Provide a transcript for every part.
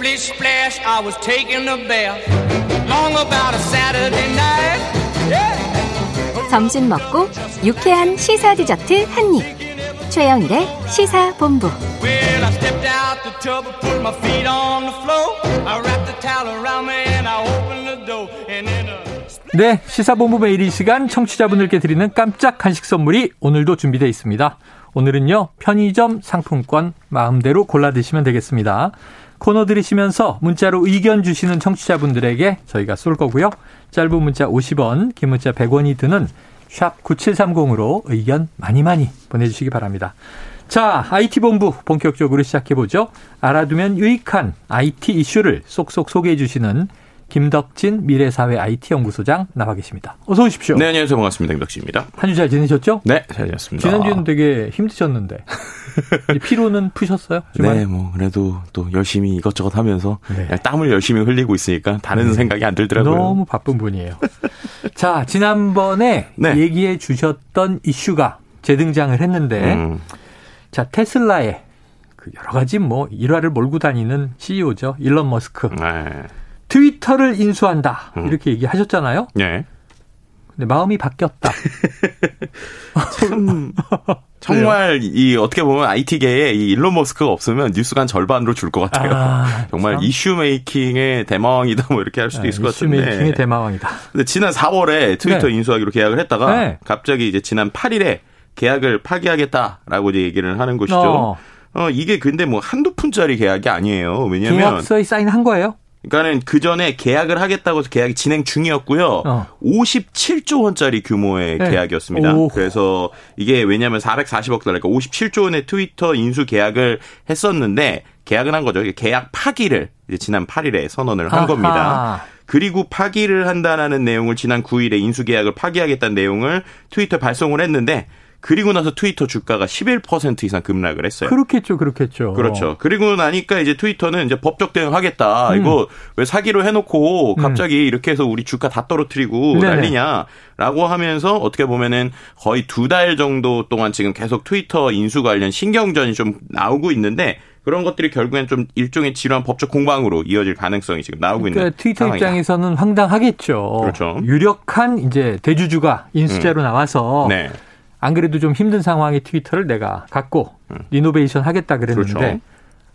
Splish splash, I was taking a bath. Long about a Saturday night. Yeah. 점심 먹고 유쾌한 시사 디저트 한 입. 최영일의 시사 본부. Well, I stepped out the tub and put my feet on the floor. I wrapped the towel around me and I opened the door. And then a 네, 시사본부 매일 이 시간 청취자분들께 드리는 깜짝 간식 선물이 오늘도 준비되어 있습니다. 오늘은요, 편의점 상품권 마음대로 골라 드시면 되겠습니다. 코너 들으시면서 문자로 의견 주시는 청취자분들에게 저희가 쏠 거고요. 짧은 문자 50원, 긴 문자 100원이 드는 샵 9730으로 의견 많이 많이 보내주시기 바랍니다. 자, IT본부 본격적으로 시작해보죠. 알아두면 유익한 IT 이슈를 쏙쏙 소개해 주시는 김덕진 미래사회 IT연구소장 나와 계십니다. 어서 오십시오. 네, 안녕하세요. 반갑습니다. 김덕지입니다. 한 주 잘 지내셨죠? 네, 잘 지냈습니다. 지난주는 되게 힘드셨는데 피로는 푸셨어요? 주말? 네, 뭐 그래도 또 열심히 이것저것 하면서 네. 땀을 열심히 흘리고 있으니까 다른 생각이 안 들더라고요. 너무 바쁜 분이에요. 자, 지난번에 네. 얘기해 주셨던 이슈가 재등장을 했는데 음, 자, 테슬라의 그 여러 가지 뭐 일화를 몰고 다니는 CEO죠. 일론 머스크. 네. 트위터를 인수한다. 음. 이렇게 얘기하셨잖아요. 네. 근데 마음이 바뀌었다. 참 정말 이 어떻게 보면 IT계에 이 일론 머스크가 없으면 뉴스가 한 절반으로 줄 것 같아요. 아, 정말 참. 이슈 메이킹의 대마왕이다 뭐 이렇게 할 수도 있을 것 이슈 같은데. 메이킹의 대마왕이다. 근데 지난 4월에 트위터 네. 인수하기로 계약을 했다가 네. 갑자기 이제 지난 8일에 계약을 파기하겠다라고 이제 얘기를 하는 것이죠. 어. 어, 이게 근데 뭐 한두 푼짜리 계약이 아니에요. 왜냐면 계약서에 사인한 거예요? 그러니까는 그 전에 계약을 하겠다고 해서 계약이 진행 중이었고요. 어. 57조 원짜리 규모의 네. 계약이었습니다. 오. 그래서 이게 왜냐하면 440억 달러, 그러니까 57조 원의 트위터 인수 계약을 했었는데 계약은 한 거죠. 계약 파기를 지난 8일에 선언을 한 아하. 겁니다. 그리고 파기를 한다라는 내용을 지난 9일에 인수 계약을 파기하겠다는 내용을 트위터에 발송을 했는데 그리고 나서 트위터 주가가 11% 이상 급락을 했어요. 그렇겠죠, 그렇겠죠. 그렇죠. 그리고 나니까 이제 트위터는 이제 법적 대응하겠다. 음. 이거 왜 사기로 해놓고 갑자기 이렇게 해서 우리 주가 다 떨어뜨리고 네네. 난리냐라고 하면서 어떻게 보면은 거의 두 달 정도 동안 지금 계속 트위터 인수 관련 신경전이 좀 나오고 있는데 그런 것들이 결국엔 좀 일종의 지루한 법적 공방으로 이어질 가능성이 지금 나오고 그러니까 있는 트위터 상황이다. 입장에서는 황당하겠죠. 그렇죠. 유력한 이제 대주주가 인수자로 나와서 네. 안 그래도 좀 힘든 상황의 트위터를 내가 갖고 리노베이션 하겠다 그랬는데 음. 그렇죠. 음.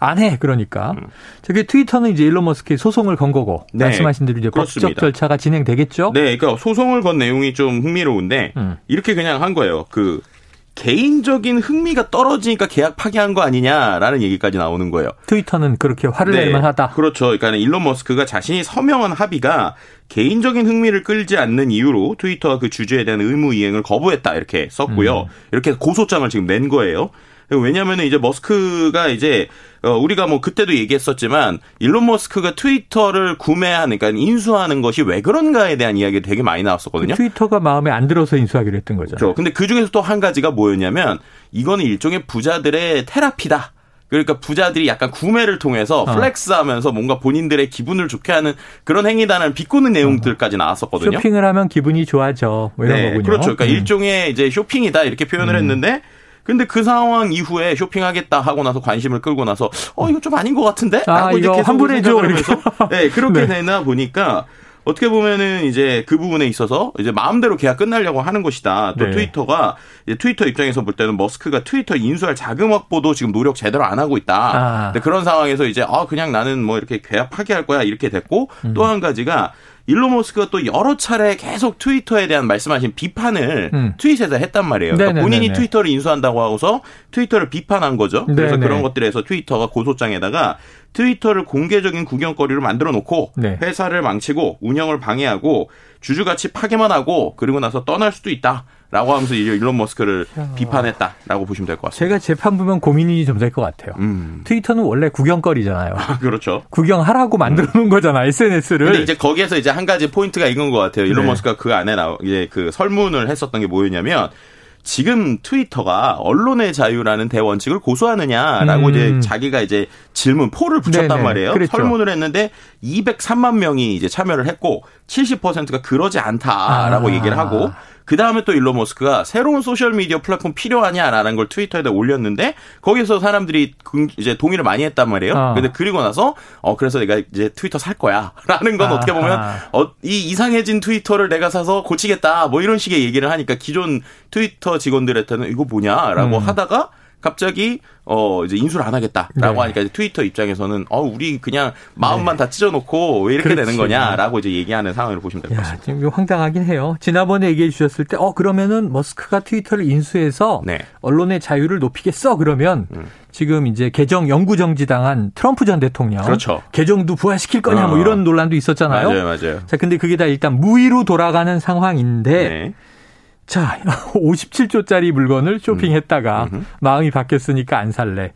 안 해. 그러니까. 저게 트위터는 이제 일론 머스크의 소송을 건 거고 네. 말씀하신 대로 이제 그렇습니다. 법적 절차가 진행되겠죠. 네, 그러니까 소송을 건 내용이 좀 흥미로운데 음. 이렇게 그냥 한 거예요. 그 개인적인 흥미가 떨어지니까 계약 파기한 거 아니냐라는 얘기까지 나오는 거예요. 트위터는 그렇게 화를 네, 낼만 하다. 그렇죠. 그러니까 일론 머스크가 자신이 서명한 합의가 개인적인 흥미를 끌지 않는 이유로 트위터가 그 주주에 대한 의무 이행을 거부했다 이렇게 썼고요. 음. 이렇게 고소장을 지금 낸 거예요. 왜냐하면 이제 머스크가 이제 어, 우리가 뭐 그때도 얘기했었지만 일론 머스크가 트위터를 구매하는 그러니까 인수하는 것이 왜 그런가에 대한 이야기가 되게 많이 나왔었거든요. 트위터가 마음에 안 들어서 인수하기로 했던 거죠. 그렇죠. 근데 그 중에서 또 한 가지가 뭐였냐면 이거는 일종의 부자들의 테라피다. 그러니까 부자들이 약간 구매를 통해서 어. 플렉스하면서 뭔가 본인들의 기분을 좋게 하는 그런 행위다는 비꼬는 내용들까지 나왔었거든요. 쇼핑을 하면 기분이 좋아져. 뭐 이런 네, 거군요. 그렇죠. 그러니까 음. 일종의 이제 쇼핑이다 이렇게 표현을 했는데 근데 그 상황 이후에 쇼핑하겠다 하고 나서 관심을 끌고 나서 어 이거 좀 아닌 것 같은데? 아, 이거 환불해줘. 하면서 네, 그렇게 네. 되나 보니까 어떻게 보면은 이제 그 부분에 있어서 이제 마음대로 계약 끝나려고 하는 것이다. 또 네. 트위터가 이제 트위터 입장에서 볼 때는 머스크가 트위터 인수할 자금 확보도 지금 노력 제대로 안 하고 있다. 아. 근데 그런 상황에서 이제 아 그냥 나는 뭐 이렇게 계약 파기할 거야 이렇게 됐고 음. 또한 가지가 일론 머스크가 또 여러 차례 계속 트위터에 대한 말씀하신 비판을 음. 트윗에서 했단 말이에요. 그러니까. 본인이 트위터를 인수한다고 하고서 트위터를 비판한 거죠. 그래서 네네. 그런 것들에서 트위터가 고소장에다가 트위터를 공개적인 구경거리로 만들어 놓고 네. 회사를 망치고 운영을 방해하고 주주가치 파괴만 하고 그리고 나서 떠날 수도 있다. 라고 하면서 일론 머스크를 비판했다라고 보시면 될 것 같습니다. 제가 재판 보면 고민이 좀 될 것 같아요. 음. 트위터는 원래 구경거리잖아요. 그렇죠. 구경하라고 만들어 놓은 거잖아, SNS를. 근데 이제 거기에서 이제 한 가지 포인트가 이건 것 같아요. 일론 네. 머스크가 그 안에 나 이제 그 설문을 했었던 게 뭐였냐면 지금 트위터가 언론의 자유라는 대원칙을 고수하느냐라고 음. 이제 자기가 이제 질문 poll을 붙였단 네네. 말이에요. 그랬죠. 설문을 했는데 203만 명이 이제 참여를 했고 70%가 그러지 않다라고 아. 얘기를 하고 그 다음에 또 일론 머스크가 새로운 소셜 미디어 플랫폼 필요하냐라는 걸 트위터에 올렸는데 거기서 사람들이 이제 동의를 많이 했단 말이에요. 어. 근데 그리고 나서 어 그래서 내가 이제 트위터 살 거야라는 건 아하. 어떻게 보면 어, 이 이상해진 트위터를 내가 사서 고치겠다 뭐 이런 식의 얘기를 하니까 기존 트위터 직원들한테는 이거 뭐냐라고 음. 하다가 갑자기 어 이제 인수를 안 하겠다라고 네. 하니까 트위터 입장에서는 어 우리 그냥 마음만 네. 다 찢어놓고 왜 이렇게 그렇지. 되는 거냐라고 이제 얘기하는 상황을 보시면 될 것 같습니다. 지금 황당하긴 해요. 지난번에 얘기해 주셨을 때 어 그러면은 머스크가 트위터를 인수해서 네. 언론의 자유를 높이겠어 그러면 음. 지금 이제 개정 영구 정지당한 트럼프 전 대통령 그렇죠. 개정도 부활시킬 거냐 뭐 어. 뭐 이런 논란도 있었잖아요. 맞아요, 맞아요. 자 근데 그게 다 일단 무위로 돌아가는 상황인데. 네. 자, 57조짜리 물건을 쇼핑했다가 음. 마음이 바뀌었으니까 안 살래.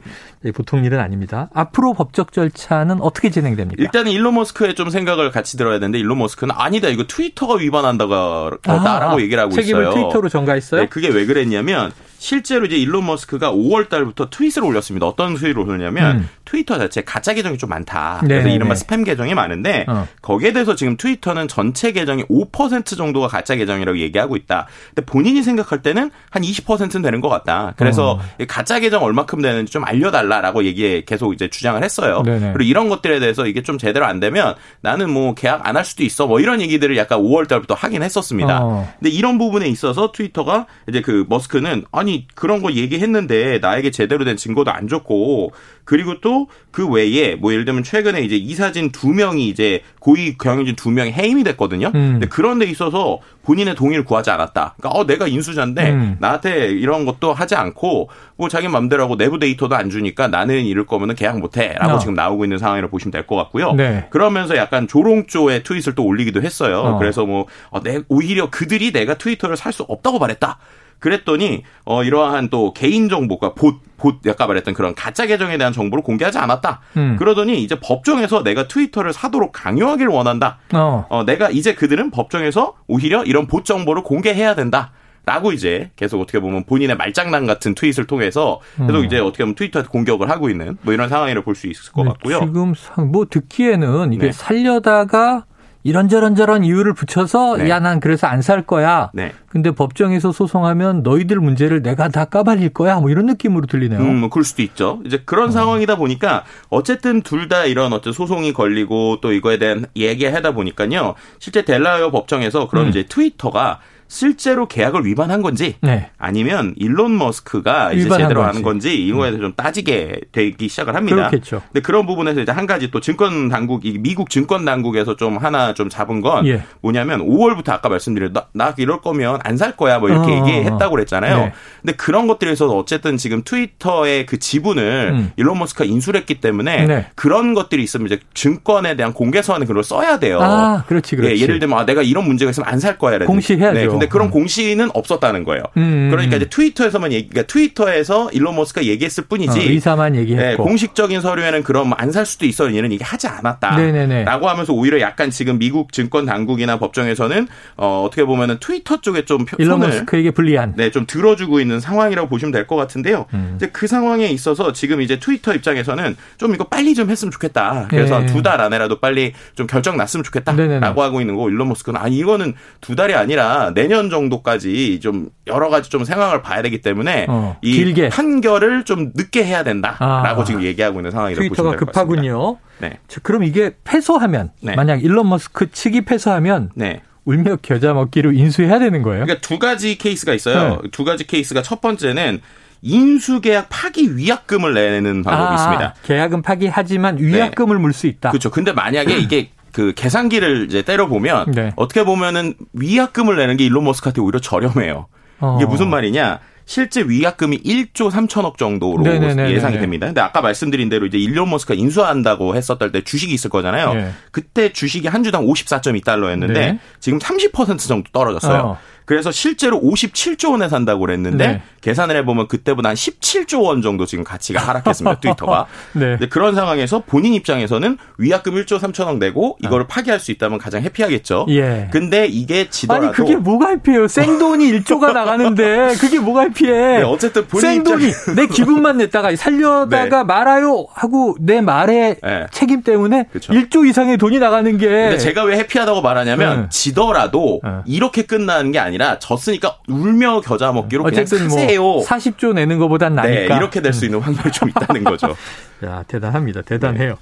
보통 일은 아닙니다. 앞으로 법적 절차는 어떻게 진행됩니까? 일단 일론 머스크의 좀 생각을 같이 들어야 되는데 일론 머스크는 아니다. 이거 트위터가 위반한다고 라고 얘기를 하고 책임을 있어요. 책임을 트위터로 전가했어요? 네, 그게 왜 그랬냐면 실제로 이제 일론 머스크가 5월 달부터 트윗을 올렸습니다. 어떤 트윗을 올렸냐면 음. 트위터 자체 가짜 계정이 좀 많다. 그래서 네네네. 이른바 스팸 계정이 많은데 어. 거기에 대해서 지금 트위터는 전체 계정이 5% 정도가 가짜 계정이라고 얘기하고 있다. 근데 본인이 생각할 때는 한 20%는 되는 것 같다. 그래서 어. 가짜 계정 얼마큼 되는지 좀 알려달라라고 얘기에 계속 이제 주장을 했어요. 네네. 그리고 이런 것들에 대해서 이게 좀 제대로 안 되면 나는 뭐 계약 안 할 수도 있어. 뭐 이런 얘기들을 약간 5월 달부터 하긴 했었습니다. 어. 근데 이런 부분에 있어서 트위터가 이제 그 머스크는 아니 아니 그런 거 얘기했는데 나에게 제대로 된 증거도 안 줬고 그리고 또그 외에 뭐 예를 들면 최근에 이제 이사진 두 명이 이제 고위 경영진 두 명이 해임이 됐거든요. 음. 근데 그런 데 있어서 본인의 동의를 구하지 않았다. 그러니까 어 내가 인수자인데 음. 나한테 이런 것도 하지 않고 뭐 자기 맘대로 하고 내부 데이터도 안 주니까 나는 이럴 거면은 계약 못 해라고 어. 지금 나오고 있는 상황이라고 보시면 될 것 같고요. 네. 그러면서 약간 조롱조의 트윗을 또 올리기도 했어요. 어. 그래서 뭐 어, 내, 오히려 그들이 내가 트위터를 살 수 없다고 말했다. 그랬더니 어 이러한 또 개인 정보가 봇, 봇 아까 말했던 그런 가짜 계정에 대한 정보를 공개하지 않았다. 음. 그러더니 이제 법정에서 내가 트위터를 사도록 강요하기를 원한다. 어. 어 내가 이제 그들은 법정에서 오히려 이런 봇 정보를 공개해야 된다. 라고 이제 계속 어떻게 보면 본인의 말장난 같은 트윗을 통해서 계속 음. 이제 어떻게 보면 트위터에 공격을 하고 있는 뭐 이런 상황이라고 볼 수 있을 것 네, 같고요. 지금 뭐 듣기에는 이게 네. 살려다가 이런저런 저런 이유를 붙여서 네. 야난 그래서 안 살 거야. 네. 근데 법정에서 소송하면 너희들 문제를 내가 다 까발릴 거야. 뭐 이런 느낌으로 들리네요. 음, 뭐 그럴 수도 있죠. 이제 그런 어. 상황이다 보니까 어쨌든 둘 다 이런 어떤 소송이 걸리고 또 이거에 대한 얘기하다 보니까요. 실제 델라웨어 법정에서 그런 음. 이제 트위터가 실제로 계약을 위반한 건지 네. 아니면 일론 머스크가 이제 제대로 하는 건지 이거에 대해서 좀 따지게 되기 시작을 합니다. 그렇겠죠. 근데 그런 부분에서 이제 한 가지 또 증권 당국 미국 증권 당국에서 좀 하나 좀 잡은 건 예. 뭐냐면 5월부터 아까 말씀드린 나, 나 이럴 거면 안 살 거야 뭐 이렇게 어, 얘기했다고 그랬잖아요. 네. 근데 그런 것들에서 어쨌든 지금 트위터의 그 지분을 음. 일론 머스크가 인수를 했기 때문에 네. 그런 것들이 있으면 이제 증권에 대한 공개서는 그걸 써야 돼요. 아, 그렇지, 그렇지. 예, 를 들면 아, 내가 이런 문제가 있으면 안 살 거야. 공시해야죠. 네, 근데 그런 음. 공시는 없었다는 거예요. 음. 그러니까 이제 트위터에서만 얘기, 그러니까 트위터에서 일론 머스크가 얘기했을 뿐이지. 어, 의사만 얘기했고. 네, 공식적인 서류에는 그럼 안 살 수도 있어 이런 얘기 하지 않았다. 네네네. 라고 하면서 오히려 약간 지금 미국 증권 당국이나 법정에서는 어, 어떻게 보면은 트위터 쪽에 좀 일론 머스크에게 불리한. 네, 좀 들어주고 있는 상황이라고 보시면 될 것 같은데요. 음. 이제 그 상황에 있어서 지금 이제 트위터 입장에서는 좀 이거 빨리 좀 했으면 좋겠다. 그래서 네. 두달 안에라도 빨리 좀 결정 났으면 좋겠다라고 하고 있는 거 일론 머스크는 아 이거는 두 달이 아니라 내년 정도까지 좀 여러 가지 좀 상황을 봐야 되기 때문에 어, 이 길게. 판결을 좀 늦게 해야 된다라고 아, 지금 얘기하고 있는 상황이라고 보시면 될것 같습니다. 급하군요. 네. 자, 그럼 이게 패소하면 네. 만약 일론 머스크 측이 패소하면 네. 울며 겨자 먹기로 인수해야 되는 거예요? 그러니까 두 가지 케이스가 있어요. 네. 두 가지 케이스가 첫 번째는 인수계약 파기 위약금을 내는 방법이 아, 있습니다. 계약은 파기하지만 위약금을 네. 물 수 있다. 그렇죠. 근데 만약에 이게 그 계산기를 이제 때려 보면 네. 어떻게 보면은 위약금을 내는 게 일론 머스크한테 오히려 저렴해요. 어. 이게 무슨 말이냐? 실제 위약금이 1조 3천억 정도로 네네네네네. 예상이 됩니다. 근데 아까 말씀드린 대로 이제 일론 머스크가 인수한다고 했었을 때 주식이 있을 거잖아요. 네. 그때 주식이 한 주당 54.2달러였는데 네. 지금 30% 정도 떨어졌어요. 어. 그래서 실제로 57조 원에 산다고 그랬는데 네. 계산을 해보면 그때보다 한 17조 원 정도 지금 가치가 하락했습니다. 트위터가. 네. 그런 상황에서 본인 입장에서는 위약금 1조 3천억 내고 이거를 파기할 수 있다면 가장 해피하겠죠. 예. 근데 이게 지더라도 아니 그게 뭐가 해피해요? 생돈이 1조가 나가는데 그게 뭐가 해피해? 네, 어쨌든 본인 생돈이. 내 기분만 냈다가 살려다가 네. 말아요 하고 내 말의 네. 책임 때문에 그쵸. 1조 이상의 돈이 나가는 게. 근데 제가 왜 해피하다고 말하냐면 네. 지더라도 네. 이렇게 끝나는 게 아니라 아니라 졌으니까 울며 겨자 먹기로 그냥 사세요. 뭐 40조 내는 것보단 네, 나니까. 이렇게 될 수 있는 확률이 좀 있다는 거죠. 야, 대단합니다. 대단해요.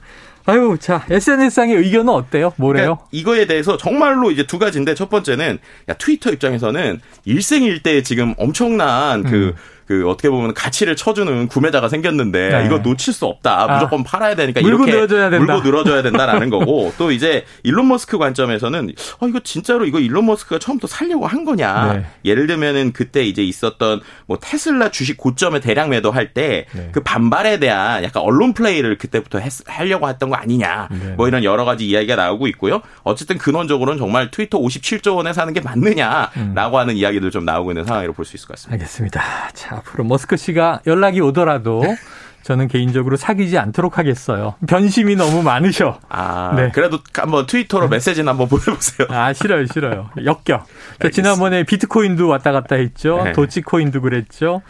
아유, 자, SNS상의 의견은 어때요? 뭐래요? 그러니까 이거에 대해서 정말로 이제 두 가지인데 첫 번째는 야, 트위터 입장에서는 일생일대 지금 엄청난 그 음. 그 어떻게 보면 가치를 쳐주는 구매자가 생겼는데 네. 이거 놓칠 수 없다. 아. 무조건 팔아야 되니까 물고 이렇게 늘어져야 된다. 물고 늘어져야 된다라는 거고 또 이제 일론 머스크 관점에서는 어 이거 진짜로 이거 일론 머스크가 처음부터 살려고 한 거냐. 네. 예를 들면은 그때 이제 있었던 뭐 테슬라 주식 고점에 대량 매도할 때그 네. 반발에 대한 약간 언론 플레이를 그때부터 했, 하려고 했던 거 아니냐. 네. 뭐 이런 여러 가지 이야기가 나오고 있고요. 어쨌든 근원적으로는 정말 트위터 57조 원에 사는 게 맞느냐라고 하는 이야기들 좀 나오고 있는 상황이라고 볼 수 있을 것 같습니다. 알겠습니다. 자, 앞으로 머스크 씨가 연락이 오더라도 저는 개인적으로 사귀지 않도록 하겠어요. 변심이 너무 많으셔. 아, 네. 그래도 한번 트위터로 메시지는 한번 보내보세요. 아, 싫어요, 싫어요. 역겨. 지난번에 비트코인도 왔다 갔다 했죠. 네. 도치코인도 그랬죠.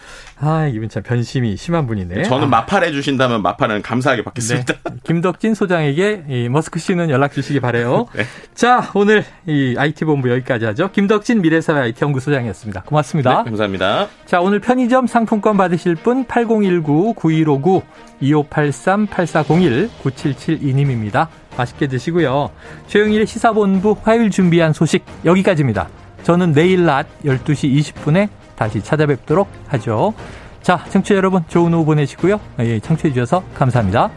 아, 이분 참 변심이 심한 분이네. 저는 아. 마팔 해 주신다면 마팔은 감사하게 네. 받겠습니다. 김덕진 소장에게 이 머스크 씨는 연락 주시기 바래요. 네. 자, 오늘 이 IT 본부 여기까지 하죠. 김덕진 미래사회 IT 연구소장이었습니다. 고맙습니다. 네, 감사합니다. 자, 오늘 편의점 상품권 받으실 분 8019-9159 2583-8401-9772님입니다. 맛있게 드시고요. 최영일의 시사본부 화요일 준비한 소식 여기까지입니다. 저는 내일 낮 12시 20분에 다시 찾아뵙도록 하죠. 자, 청취자 여러분 좋은 오후 보내시고요. 예, 청취해 주셔서 감사합니다.